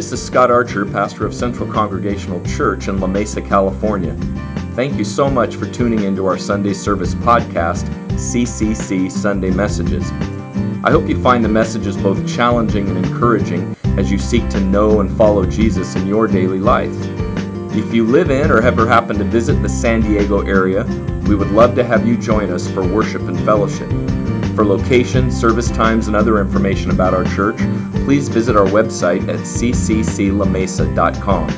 This is Scott Archer, pastor of Central Congregational Church in La Mesa, California. Thank you so much for tuning into our Sunday service podcast, CCC Sunday Messages. I hope you find the messages both challenging and encouraging as you seek to know and follow Jesus in your daily life. If you live in or ever happen to visit the San Diego area, we would love to have you join us for worship and fellowship. For location, service times, and other information about our church, please visit our website at ccclamesa.com.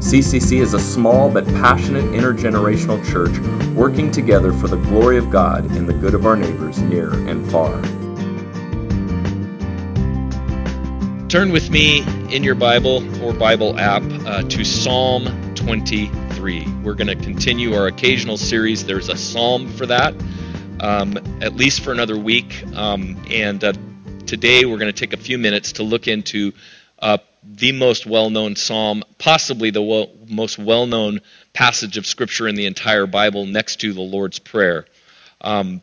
CCC is a small but passionate intergenerational church working together for the glory of God and the good of our neighbors near and far. Turn with me in your Bible or Bible app uh, to Psalm 23. We're going to continue our occasional series. There's a psalm for that, um, at least for another week. Um, and uh, today we're going to take a few minutes to look into uh, the most well known psalm, possibly the most well known passage of Scripture in the entire Bible, next to the Lord's Prayer. Um,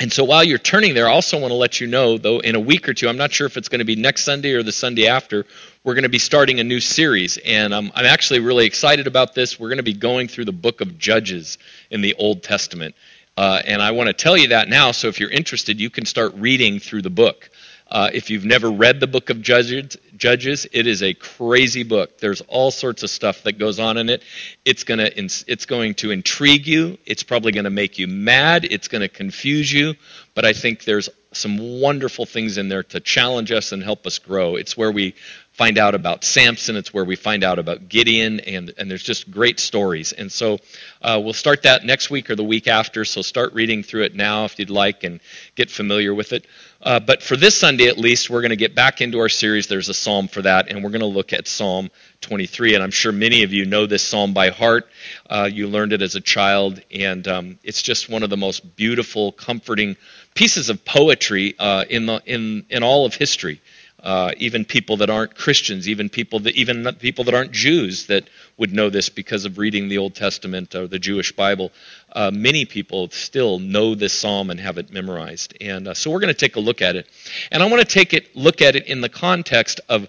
and so while you're turning there, I also want to let you know, though, in a week or two, I'm not sure if it's going to be next Sunday or the Sunday after, we're going to be starting a new series. And um, I'm actually really excited about this. We're going to be going through the book of Judges in the Old Testament. Uh, and I want to tell you that now, so if you're interested, you can start reading through the book. Uh, if you've never read the book of Judges, Judges, it is a crazy book. There's all sorts of stuff that goes on in it. It's gonna, it's going to intrigue you. It's probably going to make you mad. It's going to confuse you. But I think there's some wonderful things in there to challenge us and help us grow. It's where we find out about Samson. It's where we find out about Gideon, and, and there's just great stories. And so uh, we'll start that next week or the week after. So start reading through it now if you'd like and get familiar with it. Uh, but for this Sunday at least, we're going to get back into our series. There's a psalm for that, and we're going to look at Psalm 23. And I'm sure many of you know this psalm by heart. Uh, you learned it as a child, and um, it's just one of the most beautiful, comforting pieces of poetry uh, in, the, in, in all of history. Uh, even people that aren't Christians, even people that even people that aren't Jews that would know this because of reading the Old Testament or the Jewish Bible. Uh, many people still know this psalm and have it memorized, and uh, so we're going to take a look at it. And I want to take it look at it in the context of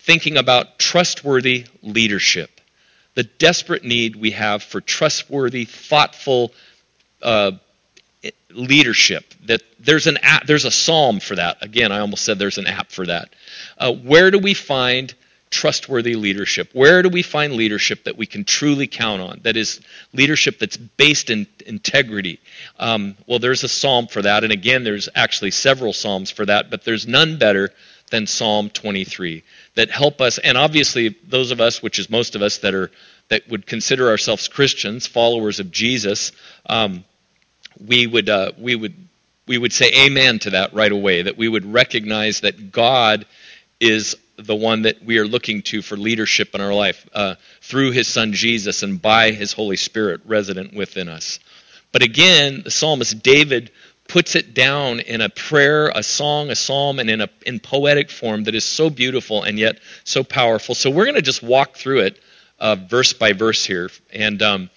thinking about trustworthy leadership, the desperate need we have for trustworthy, thoughtful uh, leadership that there's an app, there's a psalm for that. Again i almost said there's an app for that. Uh, where do we find trustworthy leadership? Where do we find leadership that we can truly count on that is leadership that's based in integrity? Um, well there's a psalm for that and again there's actually several psalms for that but there's none better than psalm 23 that help us and obviously those of us which is most of us that are that would consider ourselves christians followers of jesus um, we would uh, we would we would say amen to that right away. That we would recognize that God is the one that we are looking to for leadership in our life uh, through His Son Jesus and by His Holy Spirit resident within us. But again, the psalmist David puts it down in a prayer, a song, a psalm, and in a in poetic form that is so beautiful and yet so powerful. So we're going to just walk through it uh, verse by verse here, and um,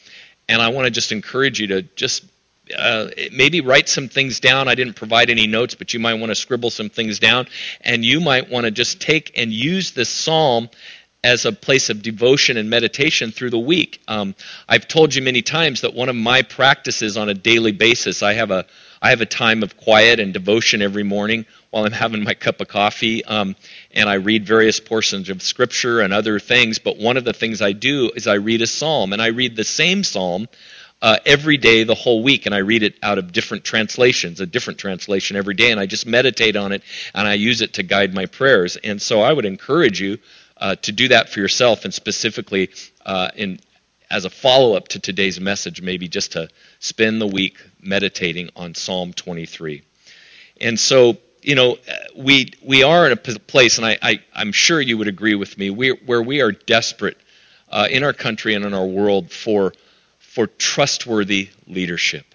and I want to just encourage you to just uh, maybe write some things down. I didn't provide any notes, but you might want to scribble some things down. And you might want to just take and use this psalm as a place of devotion and meditation through the week. Um, I've told you many times that one of my practices on a daily basis, I have a I have a time of quiet and devotion every morning while I'm having my cup of coffee, um, and I read various portions of Scripture and other things. But one of the things I do is I read a psalm, and I read the same psalm uh, every day the whole week, and I read it out of different translations, a different translation every day, and I just meditate on it and I use it to guide my prayers. And so I would encourage you uh, to do that for yourself, and specifically uh, in as a follow up to today's message, maybe just to spend the week meditating on Psalm 23. And so, you know, we we are in a place, and I, I am sure you would agree with me, we, where we are desperate uh, in our country and in our world for for trustworthy leadership.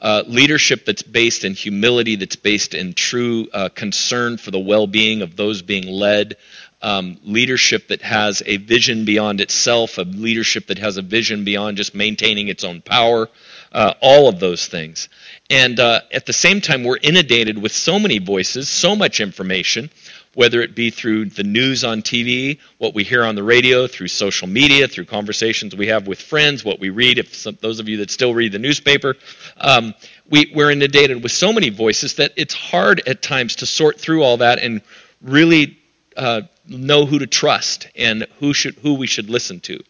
Uh, leadership that's based in humility, that's based in true uh, concern for the well being of those being led, um, leadership that has a vision beyond itself, a leadership that has a vision beyond just maintaining its own power, uh, all of those things. And uh, at the same time, we're inundated with so many voices, so much information. Whether it be through the news on TV, what we hear on the radio, through social media, through conversations we have with friends, what we read, if some, those of you that still read the newspaper. Um, we, we're inundated with so many voices that it's hard at times to sort through all that and really uh, know who to trust and who, should, who we should listen to.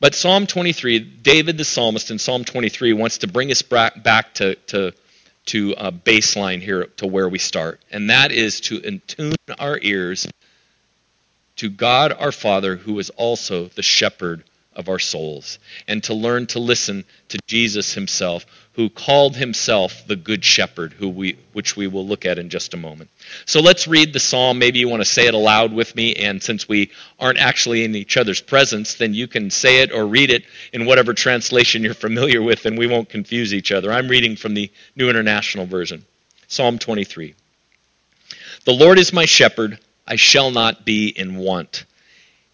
But Psalm 23, David the psalmist in Psalm 23 wants to bring us back to, to, to a baseline here to where we start. And that is to attune our ears to God our Father, who is also the shepherd of our souls, and to learn to listen to Jesus himself, who called himself the Good Shepherd, who we, which we will look at in just a moment. So let's read the psalm. Maybe you want to say it aloud with me, and since we aren't actually in each other's presence, then you can say it or read it in whatever translation you're familiar with, and we won't confuse each other. I'm reading from the New International Version. Psalm 23. The Lord is my shepherd, I shall not be in want.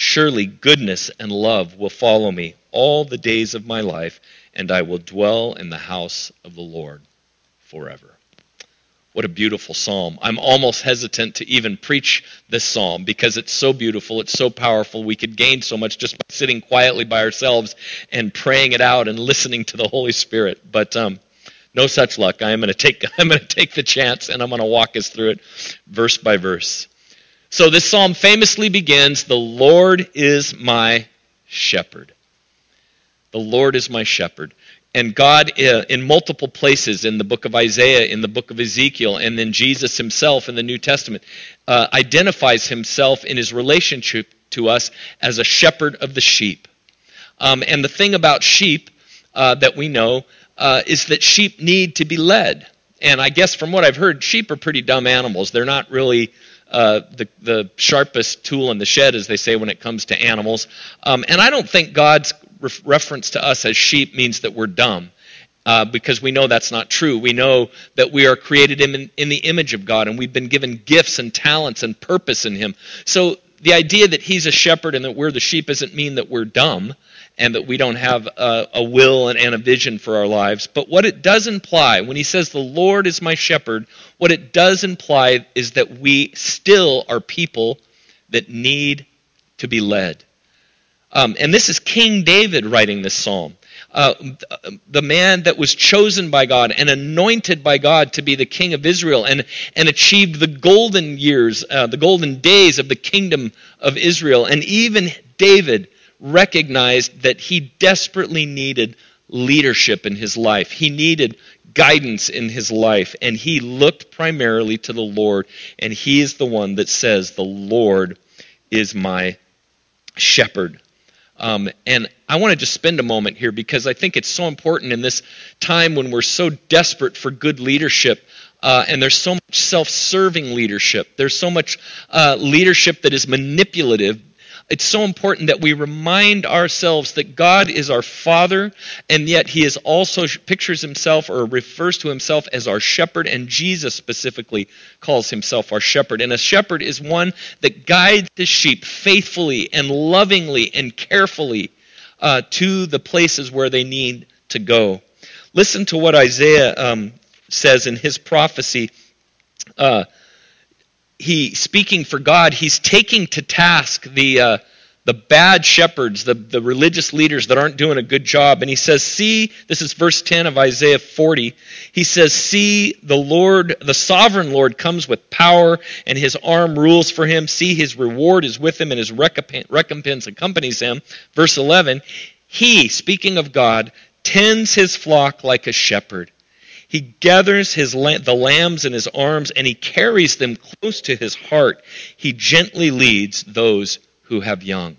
Surely goodness and love will follow me all the days of my life, and I will dwell in the house of the Lord forever. What a beautiful psalm. I'm almost hesitant to even preach this psalm because it's so beautiful, it's so powerful. We could gain so much just by sitting quietly by ourselves and praying it out and listening to the Holy Spirit. But um, no such luck. I am going to take I'm going to take the chance and I'm going to walk us through it verse by verse. So this psalm famously begins The Lord is my shepherd. The Lord is my shepherd. And God, uh, in multiple places in the book of Isaiah, in the book of Ezekiel, and then Jesus himself in the New Testament, uh, identifies himself in his relationship to us as a shepherd of the sheep. Um, and the thing about sheep uh, that we know uh, is that sheep need to be led. And I guess from what I've heard, sheep are pretty dumb animals. They're not really uh, the, the sharpest tool in the shed, as they say, when it comes to animals. Um, and I don't think God's re- reference to us as sheep means that we're dumb. Uh, because we know that's not true. We know that we are created in, in the image of God and we've been given gifts and talents and purpose in Him. So the idea that He's a shepherd and that we're the sheep doesn't mean that we're dumb and that we don't have a, a will and, and a vision for our lives. But what it does imply, when he says, The Lord is my shepherd, what it does imply is that we still are people that need to be led. Um, and this is King David writing this psalm. Uh, the man that was chosen by God and anointed by God to be the king of Israel and, and achieved the golden years, uh, the golden days of the kingdom of Israel. And even David recognized that he desperately needed leadership in his life. He needed guidance in his life, and he looked primarily to the Lord, and he is the one that says, The Lord is my shepherd. Um, and I want to just spend a moment here because I think it's so important in this time when we're so desperate for good leadership. Uh, and there's so much self serving leadership. There's so much uh, leadership that is manipulative it's so important that we remind ourselves that God is our Father, and yet He is also pictures Himself or refers to Himself as our shepherd, and Jesus specifically calls Himself our shepherd. And a shepherd is one that guides the sheep faithfully and lovingly and carefully uh, to the places where they need to go. Listen to what Isaiah um, says in his prophecy. Uh, he speaking for God, he's taking to task the uh, the bad shepherds, the, the religious leaders that aren't doing a good job. And he says, See, this is verse 10 of Isaiah 40. He says, See, the Lord, the sovereign Lord comes with power, and his arm rules for him. See, his reward is with him, and his recompense accompanies him. Verse 11, He, speaking of God, tends his flock like a shepherd. He gathers his the lambs in his arms and he carries them close to his heart. He gently leads those who have young.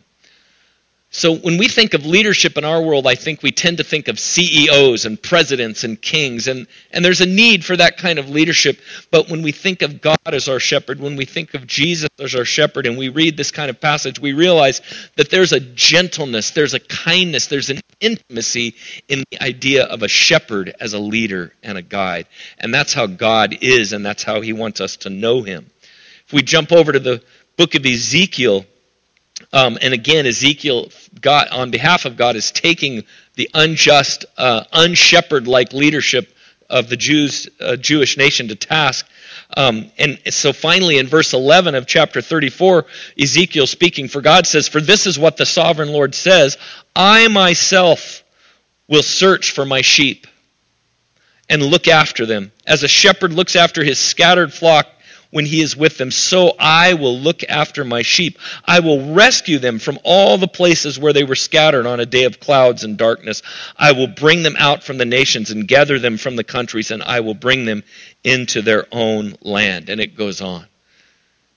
So when we think of leadership in our world, I think we tend to think of CEOs and presidents and kings, and, and there's a need for that kind of leadership. But when we think of God as our shepherd, when we think of Jesus as our shepherd, and we read this kind of passage, we realize that there's a gentleness, there's a kindness, there's an intimacy in the idea of a shepherd as a leader and a guide. And that's how God is, and that's how he wants us to know him. If we jump over to the book of Ezekiel, um, and again, Ezekiel, God, on behalf of God, is taking the unjust, uh, unshepherd-like leadership of the Jews, uh, Jewish nation to task. Um, and so finally, in verse 11 of chapter 34, Ezekiel speaking for God says, For this is what the sovereign Lord says I myself will search for my sheep and look after them. As a shepherd looks after his scattered flock when he is with them. So I will look after my sheep. I will rescue them from all the places where they were scattered on a day of clouds and darkness. I will bring them out from the nations and gather them from the countries, and I will bring them into their own land. And it goes on.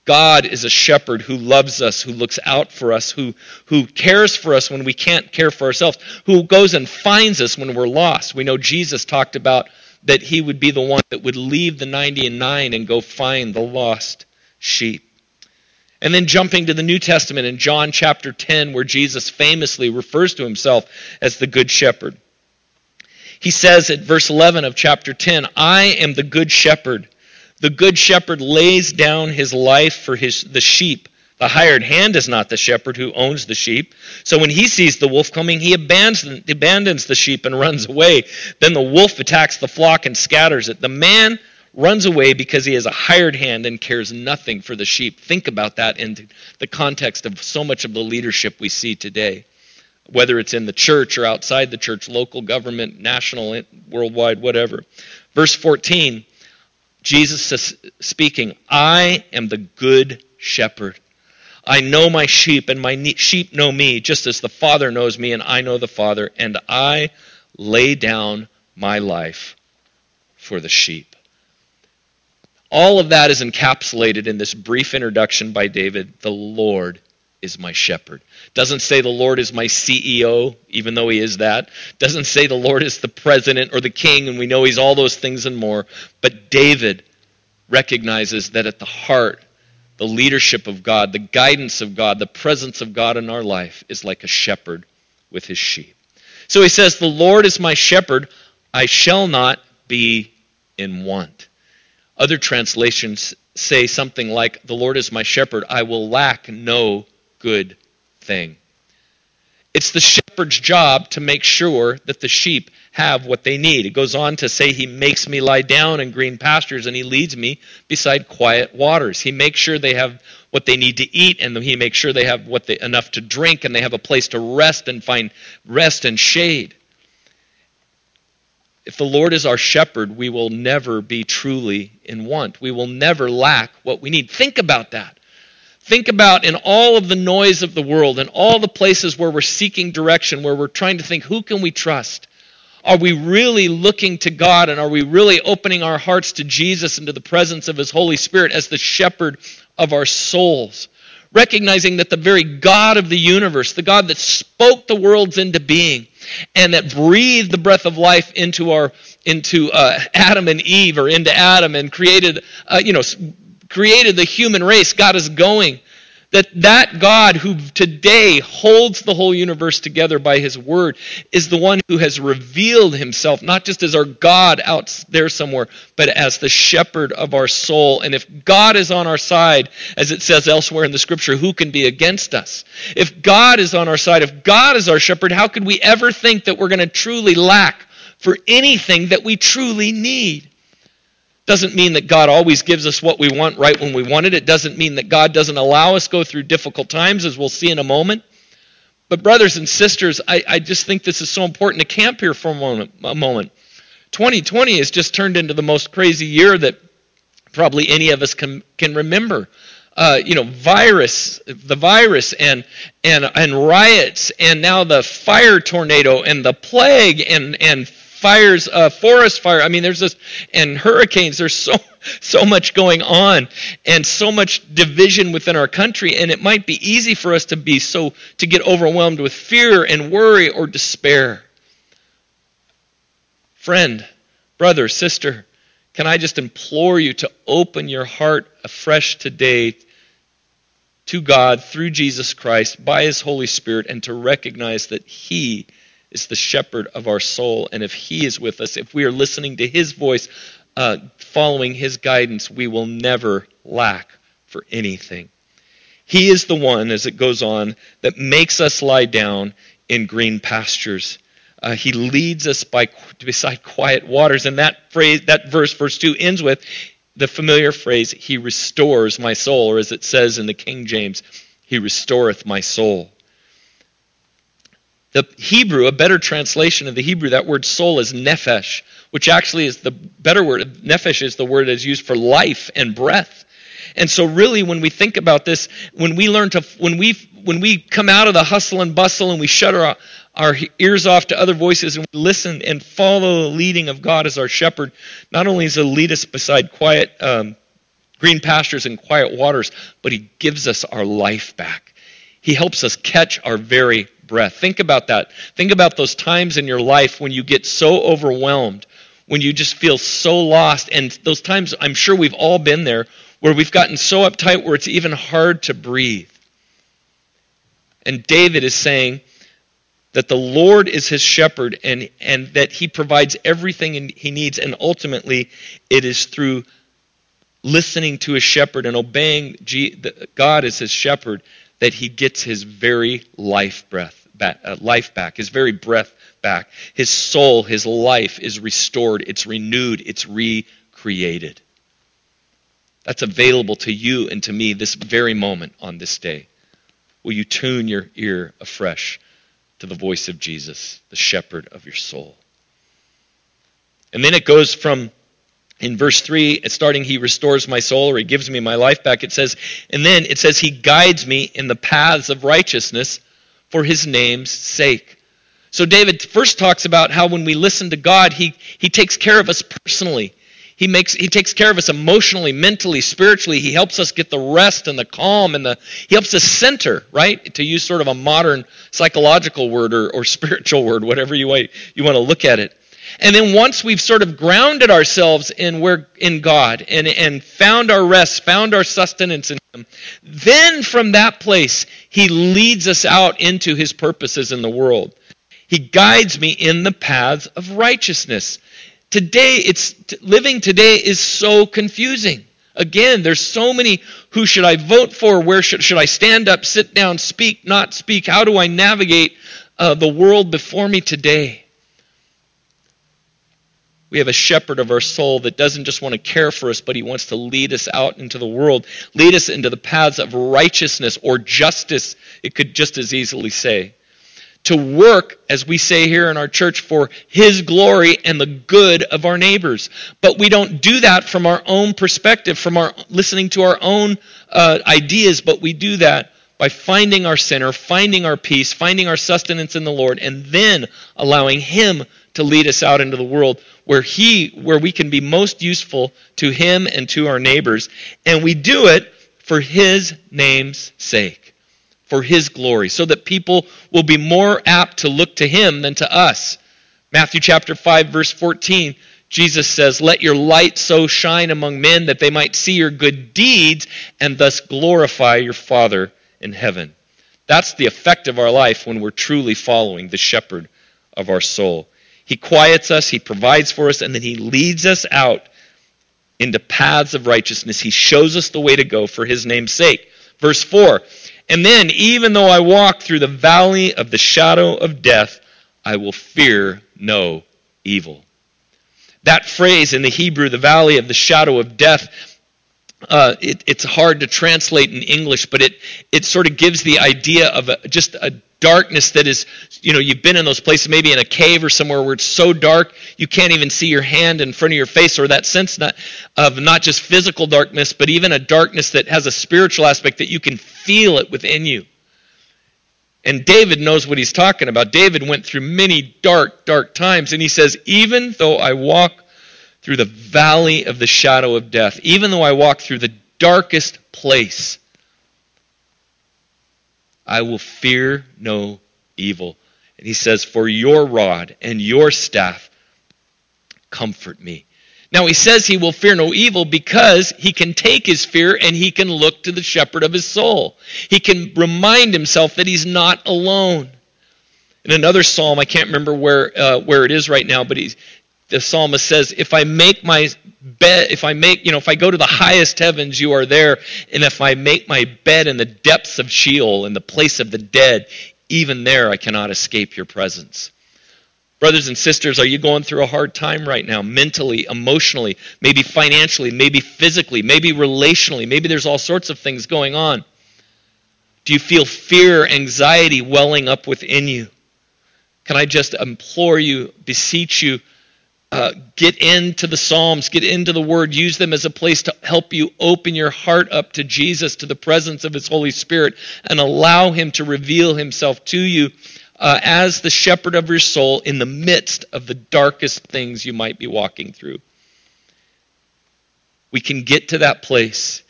God is a shepherd who loves us, who looks out for us, who, who cares for us when we can't care for ourselves, who goes and finds us when we're lost. We know Jesus talked about that he would be the one that would leave the 90 and 9 and go find the lost sheep. And then jumping to the New Testament in John chapter 10, where Jesus famously refers to himself as the Good Shepherd. He says at verse 11 of chapter 10, I am the Good Shepherd. The Good Shepherd lays down his life for his, the sheep. The hired hand is not the shepherd who owns the sheep. So when he sees the wolf coming, he abandons, abandons the sheep and runs away. Then the wolf attacks the flock and scatters it. The man runs away because he is a hired hand and cares nothing for the sheep. Think about that in the context of so much of the leadership we see today, whether it's in the church or outside the church, local government, national, worldwide, whatever. Verse 14, Jesus is speaking, I am the good shepherd. I know my sheep, and my sheep know me, just as the Father knows me, and I know the Father, and I lay down my life for the sheep. All of that is encapsulated in this brief introduction by David The Lord is my shepherd. Doesn't say the Lord is my CEO, even though he is that. Doesn't say the Lord is the president or the king, and we know he's all those things and more. But David recognizes that at the heart the leadership of God, the guidance of God, the presence of God in our life is like a shepherd with his sheep. So he says, The Lord is my shepherd, I shall not be in want. Other translations say something like, The Lord is my shepherd, I will lack no good thing. It's the shepherd's job to make sure that the sheep have what they need. It goes on to say, He makes me lie down in green pastures and He leads me beside quiet waters. He makes sure they have what they need to eat and He makes sure they have what they, enough to drink and they have a place to rest and find rest and shade. If the Lord is our shepherd, we will never be truly in want. We will never lack what we need. Think about that. Think about in all of the noise of the world and all the places where we're seeking direction, where we're trying to think, who can we trust? Are we really looking to God and are we really opening our hearts to Jesus and to the presence of His Holy Spirit as the shepherd of our souls? Recognizing that the very God of the universe, the God that spoke the worlds into being and that breathed the breath of life into our into uh, Adam and Eve or into Adam and created uh, you know created the human race, God is going that that God who today holds the whole universe together by his word is the one who has revealed himself not just as our God out there somewhere, but as the shepherd of our soul. And if God is on our side, as it says elsewhere in the scripture, who can be against us? If God is on our side, if God is our shepherd, how could we ever think that we're going to truly lack for anything that we truly need? Doesn't mean that God always gives us what we want right when we want it. It doesn't mean that God doesn't allow us go through difficult times, as we'll see in a moment. But, brothers and sisters, I, I just think this is so important to camp here for a moment, a moment. 2020 has just turned into the most crazy year that probably any of us can, can remember. Uh, you know, virus, the virus, and and and riots, and now the fire tornado, and the plague, and and fires, uh, forest fire. I mean, there's this, and hurricanes. There's so so much going on, and so much division within our country. And it might be easy for us to be so to get overwhelmed with fear and worry or despair. Friend, brother, sister, can I just implore you to open your heart afresh today to God through Jesus Christ by His Holy Spirit and to recognize that He is the shepherd of our soul. And if He is with us, if we are listening to His voice, uh, following His guidance, we will never lack for anything. He is the one, as it goes on, that makes us lie down in green pastures. Uh, he leads us by beside quiet waters, and that phrase, that verse, verse two, ends with the familiar phrase, "He restores my soul," or as it says in the King James, "He restoreth my soul." The Hebrew, a better translation of the Hebrew, that word soul is nephesh, which actually is the better word. Nephesh is the word that's used for life and breath. And so really when we think about this, when we learn to when we when we come out of the hustle and bustle and we shut our our ears off to other voices and we listen and follow the leading of God as our shepherd, not only does he lead us beside quiet um, green pastures and quiet waters, but he gives us our life back. He helps us catch our very breath. Think about that. Think about those times in your life when you get so overwhelmed, when you just feel so lost. And those times, I'm sure we've all been there, where we've gotten so uptight where it's even hard to breathe. And David is saying that the Lord is his shepherd and, and that he provides everything he needs. And ultimately, it is through listening to his shepherd and obeying God as his shepherd that he gets his very life breath back, uh, life back, his very breath back. His soul, his life is restored, it's renewed, it's recreated. That's available to you and to me this very moment on this day. Will you tune your ear afresh to the voice of Jesus, the shepherd of your soul? And then it goes from in verse 3 starting he restores my soul or he gives me my life back it says and then it says he guides me in the paths of righteousness for his name's sake. So david first talks about how when we listen to god he, he takes care of us personally. He makes he takes care of us emotionally mentally spiritually. He helps us get the rest and the calm and the he helps us center right? To use sort of a modern psychological word or, or spiritual word whatever you, want, you want to look at it and then once we've sort of grounded ourselves in where in God and, and found our rest, found our sustenance in Him, then from that place He leads us out into His purposes in the world. He guides me in the paths of righteousness. Today, it's living today is so confusing. Again, there's so many who should I vote for? Where should, should I stand up, sit down, speak, not speak? How do I navigate uh, the world before me today? We have a shepherd of our soul that doesn't just want to care for us, but he wants to lead us out into the world, lead us into the paths of righteousness or justice, it could just as easily say. To work, as we say here in our church, for his glory and the good of our neighbors. But we don't do that from our own perspective, from our listening to our own uh, ideas, but we do that by finding our center, finding our peace, finding our sustenance in the Lord, and then allowing him to lead us out into the world where he where we can be most useful to him and to our neighbors. And we do it for his name's sake for his glory so that people will be more apt to look to him than to us. Matthew chapter 5 verse 14 jesus says let your light so shine among men that they might see your good deeds and thus glorify your father in heaven. That's the effect of our life when we're truly following the shepherd of our soul he quiets us, He provides for us, and then He leads us out into paths of righteousness. He shows us the way to go for His name's sake. Verse 4 And then, even though I walk through the valley of the shadow of death, I will fear no evil. That phrase in the Hebrew, the valley of the shadow of death, uh, it, it's hard to translate in English, but it, it sort of gives the idea of a, just a darkness that is, you know, you've been in those places, maybe in a cave or somewhere where it's so dark you can't even see your hand in front of your face, or that sense not, of not just physical darkness, but even a darkness that has a spiritual aspect that you can feel it within you. And David knows what he's talking about. David went through many dark, dark times. And he says, Even though I walk through the valley of the shadow of death, even though I walk through the darkest place, I will fear no evil. And he says, For your rod and your staff comfort me. Now he says he will fear no evil because he can take his fear and he can look to the shepherd of his soul. He can remind himself that he's not alone. In another psalm, I can't remember where uh, where it is right now, but he's, the psalmist says, "If I make my bed, if I make, you know, if I go to the highest heavens, you are there, and if I make my bed in the depths of Sheol, in the place of the dead, even there I cannot escape your presence." Brothers and sisters, are you going through a hard time right now, mentally, emotionally, maybe financially, maybe physically, maybe relationally? Maybe there's all sorts of things going on. Do you feel fear, anxiety welling up within you? Can I just implore you, beseech you, uh, get into the Psalms, get into the Word, use them as a place to help you open your heart up to Jesus, to the presence of His Holy Spirit, and allow Him to reveal Himself to you uh, as the shepherd of your soul in the midst of the darkest things you might be walking through. We can get to that place.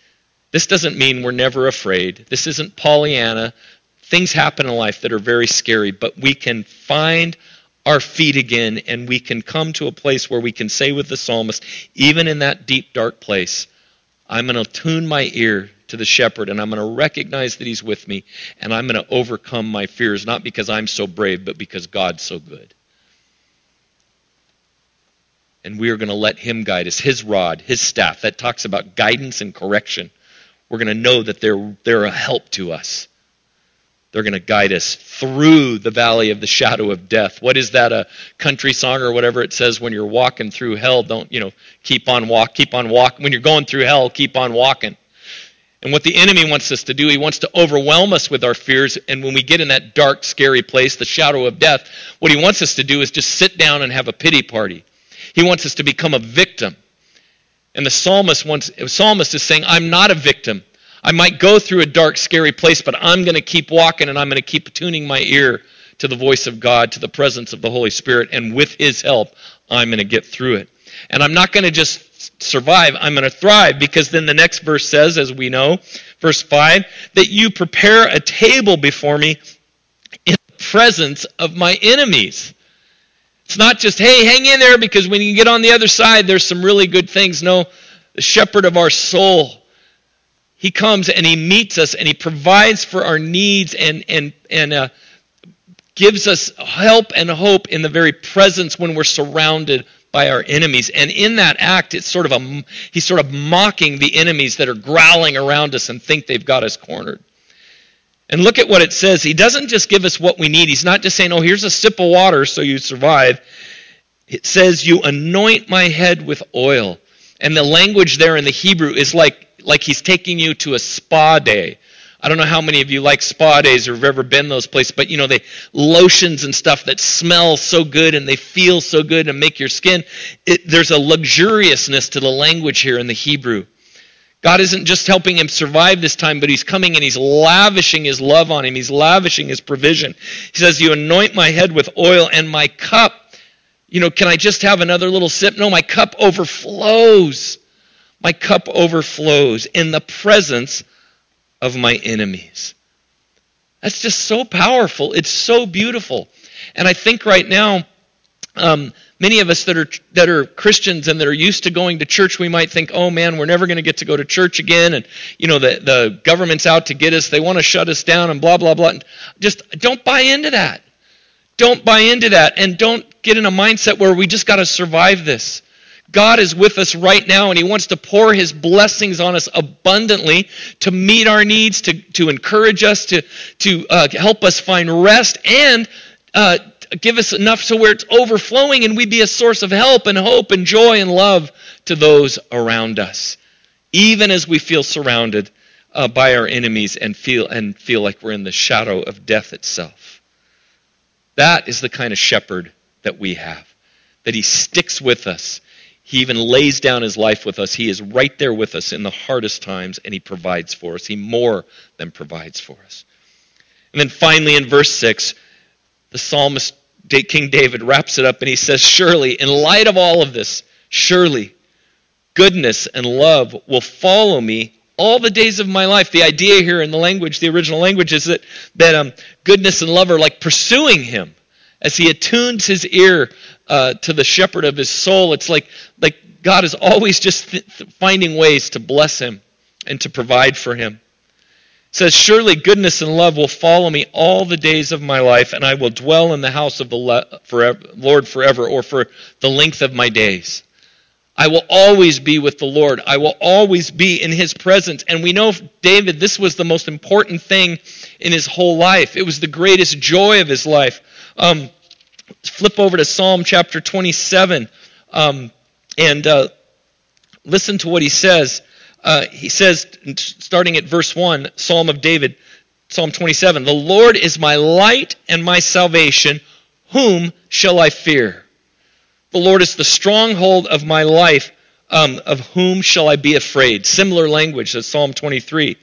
This doesn't mean we're never afraid. This isn't Pollyanna. Things happen in life that are very scary, but we can find our feet again and we can come to a place where we can say with the psalmist, even in that deep, dark place, I'm going to tune my ear to the shepherd and I'm going to recognize that he's with me and I'm going to overcome my fears, not because I'm so brave, but because God's so good. And we are going to let him guide us, his rod, his staff. That talks about guidance and correction. We're going to know that they're, they're a help to us. They're going to guide us through the valley of the shadow of death. What is that, a country song or whatever it says when you're walking through hell? Don't, you know, keep on walk, keep on walk. When you're going through hell, keep on walking. And what the enemy wants us to do, he wants to overwhelm us with our fears. And when we get in that dark, scary place, the shadow of death, what he wants us to do is just sit down and have a pity party. He wants us to become a victim. And the psalmist wants, the psalmist is saying, I'm not a victim. I might go through a dark, scary place, but I'm going to keep walking and I'm going to keep tuning my ear to the voice of God, to the presence of the Holy Spirit. And with his help, I'm going to get through it. And I'm not going to just survive, I'm going to thrive. Because then the next verse says, as we know, verse 5, that you prepare a table before me in the presence of my enemies. It's not just, hey, hang in there because when you get on the other side, there's some really good things. No, the shepherd of our soul, he comes and he meets us and he provides for our needs and, and, and, uh, gives us help and hope in the very presence when we're surrounded by our enemies. And in that act, it's sort of a, he's sort of mocking the enemies that are growling around us and think they've got us cornered. And look at what it says. He doesn't just give us what we need. He's not just saying, oh, here's a sip of water so you survive. It says, you anoint my head with oil. And the language there in the Hebrew is like, like he's taking you to a spa day I don't know how many of you like spa days or have ever been those places, but you know, they lotions and stuff that smell so good and they feel so good and make your skin. It, there's a luxuriousness to the language here in the Hebrew. God isn't just helping him survive this time, but he's coming and he's lavishing his love on him. He's lavishing his provision. He says, You anoint my head with oil and my cup. You know, can I just have another little sip? No, my cup overflows. My cup overflows in the presence of my enemies. That's just so powerful. It's so beautiful. And I think right now, um, many of us that are that are Christians and that are used to going to church, we might think, "Oh man, we're never going to get to go to church again," and you know the the government's out to get us. They want to shut us down, and blah blah blah. And Just don't buy into that. Don't buy into that, and don't get in a mindset where we just got to survive this. God is with us right now, and He wants to pour His blessings on us abundantly to meet our needs, to, to encourage us, to, to uh, help us find rest, and uh, give us enough so where it's overflowing and we be a source of help and hope and joy and love to those around us, even as we feel surrounded uh, by our enemies and feel and feel like we're in the shadow of death itself. That is the kind of shepherd that we have. That he sticks with us he even lays down his life with us. He is right there with us in the hardest times, and he provides for us. He more than provides for us. And then finally in verse 6, the psalmist King David wraps it up and he says, Surely, in light of all of this, surely goodness and love will follow me all the days of my life. The idea here in the language, the original language, is that, that um, goodness and love are like pursuing him. As he attunes his ear uh, to the shepherd of his soul, it's like, like God is always just th- finding ways to bless him and to provide for him. It says, Surely goodness and love will follow me all the days of my life, and I will dwell in the house of the le- forever, Lord forever, or for the length of my days. I will always be with the Lord. I will always be in his presence. And we know David, this was the most important thing in his whole life. It was the greatest joy of his life. Um, flip over to Psalm chapter 27 um, and uh, listen to what he says. Uh, he says, starting at verse 1, Psalm of David, Psalm 27 The Lord is my light and my salvation. Whom shall I fear? The Lord is the stronghold of my life. Um, of whom shall I be afraid? Similar language as Psalm 23.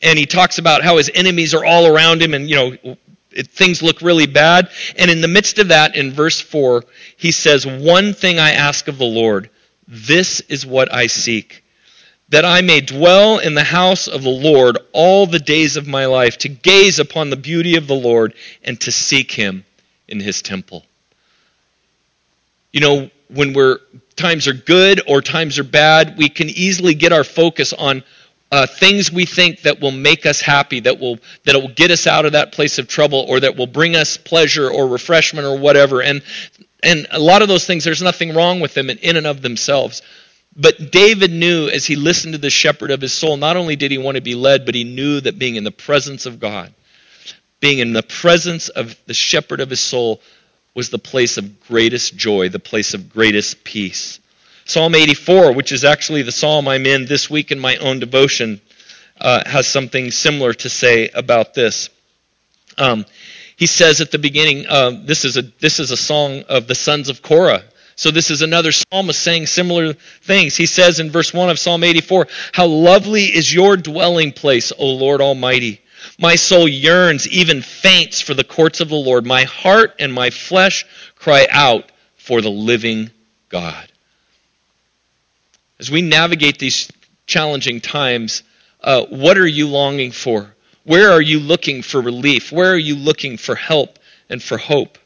And he talks about how his enemies are all around him and, you know, it, things look really bad. And in the midst of that, in verse 4, he says, One thing I ask of the Lord, this is what I seek, that I may dwell in the house of the Lord all the days of my life, to gaze upon the beauty of the Lord and to seek him in his temple you know, when we're times are good or times are bad, we can easily get our focus on uh, things we think that will make us happy, that will that will get us out of that place of trouble, or that will bring us pleasure or refreshment or whatever. And and a lot of those things, there's nothing wrong with them in and of themselves. But David knew as he listened to the shepherd of his soul, not only did he want to be led, but he knew that being in the presence of God, being in the presence of the shepherd of his soul, was the place of greatest joy, the place of greatest peace. Psalm 84, which is actually the psalm I'm in this week in my own devotion, uh, has something similar to say about this. Um, he says at the beginning, uh, this is a this is a song of the sons of Korah. So this is another psalmist saying similar things. He says in verse 1 of Psalm 84, How lovely is your dwelling place, O Lord Almighty. My soul yearns, even faints for the courts of the Lord. My heart and my flesh cry out for the living God. As we navigate these challenging times, uh, what are you longing for? Where are you looking for relief? Where are you looking for help and for hope?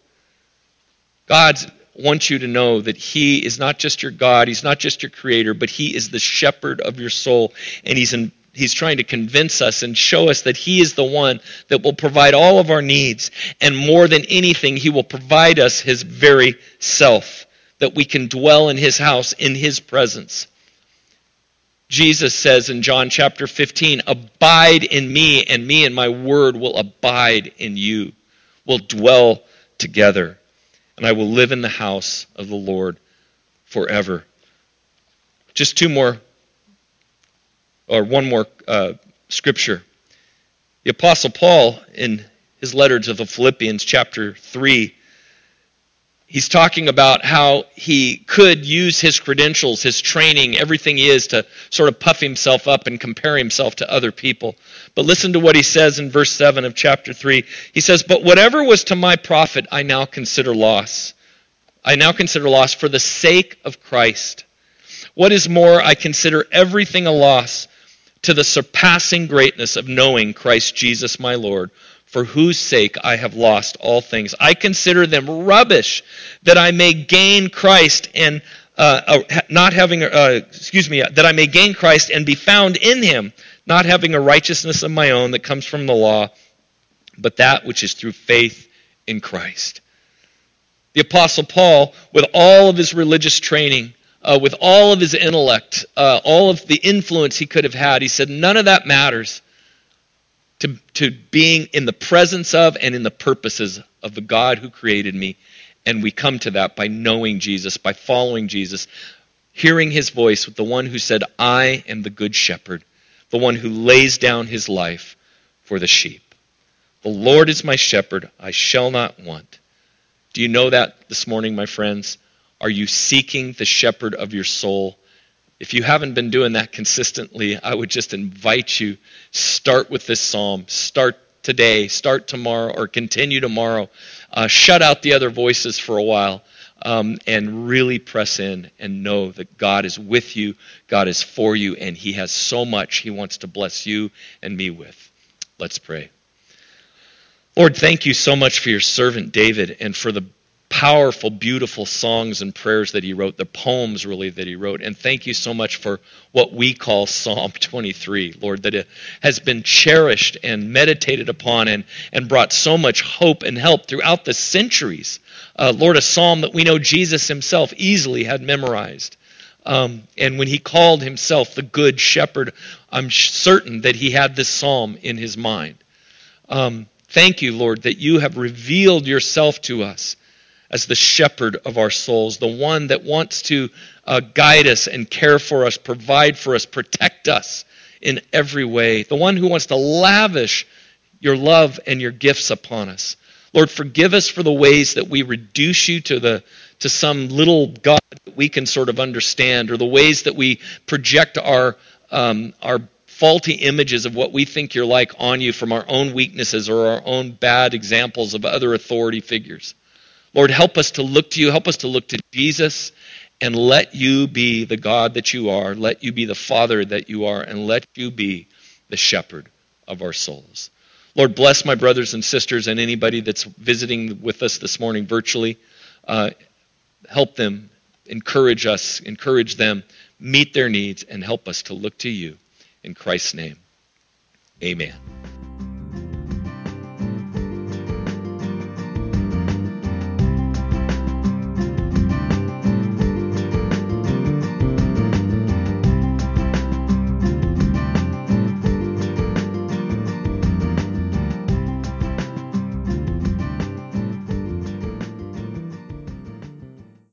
God wants you to know that He is not just your God, He's not just your creator, but He is the shepherd of your soul, and He's in he's trying to convince us and show us that he is the one that will provide all of our needs. And more than anything, he will provide us his very self, that we can dwell in his house, in his presence. Jesus says in John chapter 15, Abide in me, and me and my word will abide in you. We'll dwell together, and I will live in the house of the Lord forever. Just two more or one more uh, scripture. The Apostle Paul, in his letter to the Philippians, chapter 3, he's talking about how he could use his credentials, his training, everything he is to sort of puff himself up and compare himself to other people. But listen to what he says in verse 7 of chapter 3. He says, But whatever was to my profit, I now consider loss. I now consider loss for the sake of Christ. What is more, I consider everything a loss to the surpassing greatness of knowing Christ Jesus my Lord, for whose sake I have lost all things. I consider them rubbish that I may gain Christ and uh, uh, not having, uh, excuse me, that I may gain Christ and be found in him, not having a righteousness of my own that comes from the law, but that which is through faith in Christ. The Apostle Paul, with all of his religious training, uh, with all of his intellect, uh, all of the influence he could have had. He said, None of that matters to, to being in the presence of and in the purposes of the God who created me. And we come to that by knowing Jesus, by following Jesus, hearing his voice with the one who said, I am the good shepherd, the one who lays down his life for the sheep. The Lord is my shepherd, I shall not want. Do you know that this morning, my friends? Are you seeking the shepherd of your soul? If you haven't been doing that consistently, I would just invite you start with this psalm. Start today, start tomorrow, or continue tomorrow. Uh, shut out the other voices for a while um, and really press in and know that God is with you, God is for you, and He has so much He wants to bless you and me with. Let's pray. Lord, thank you so much for your servant David and for the powerful, beautiful songs and prayers that he wrote, the poems really that he wrote. And thank you so much for what we call Psalm 23, Lord, that it has been cherished and meditated upon and, and brought so much hope and help throughout the centuries. Uh, Lord, a psalm that we know Jesus himself easily had memorized. Um, and when he called himself the Good Shepherd, I'm certain that he had this psalm in his mind. Um, thank you, Lord, that you have revealed yourself to us as the shepherd of our souls, the one that wants to uh, guide us and care for us, provide for us, protect us in every way, the one who wants to lavish your love and your gifts upon us. Lord, forgive us for the ways that we reduce you to the to some little God that we can sort of understand, or the ways that we project our um, our faulty images of what we think you're like on you from our own weaknesses or our own bad examples of other authority figures. Lord, help us to look to you. Help us to look to Jesus and let you be the God that you are. Let you be the Father that you are. And let you be the shepherd of our souls. Lord, bless my brothers and sisters and anybody that's visiting with us this morning virtually. Uh, help them, encourage us, encourage them, meet their needs, and help us to look to you. In Christ's name, amen.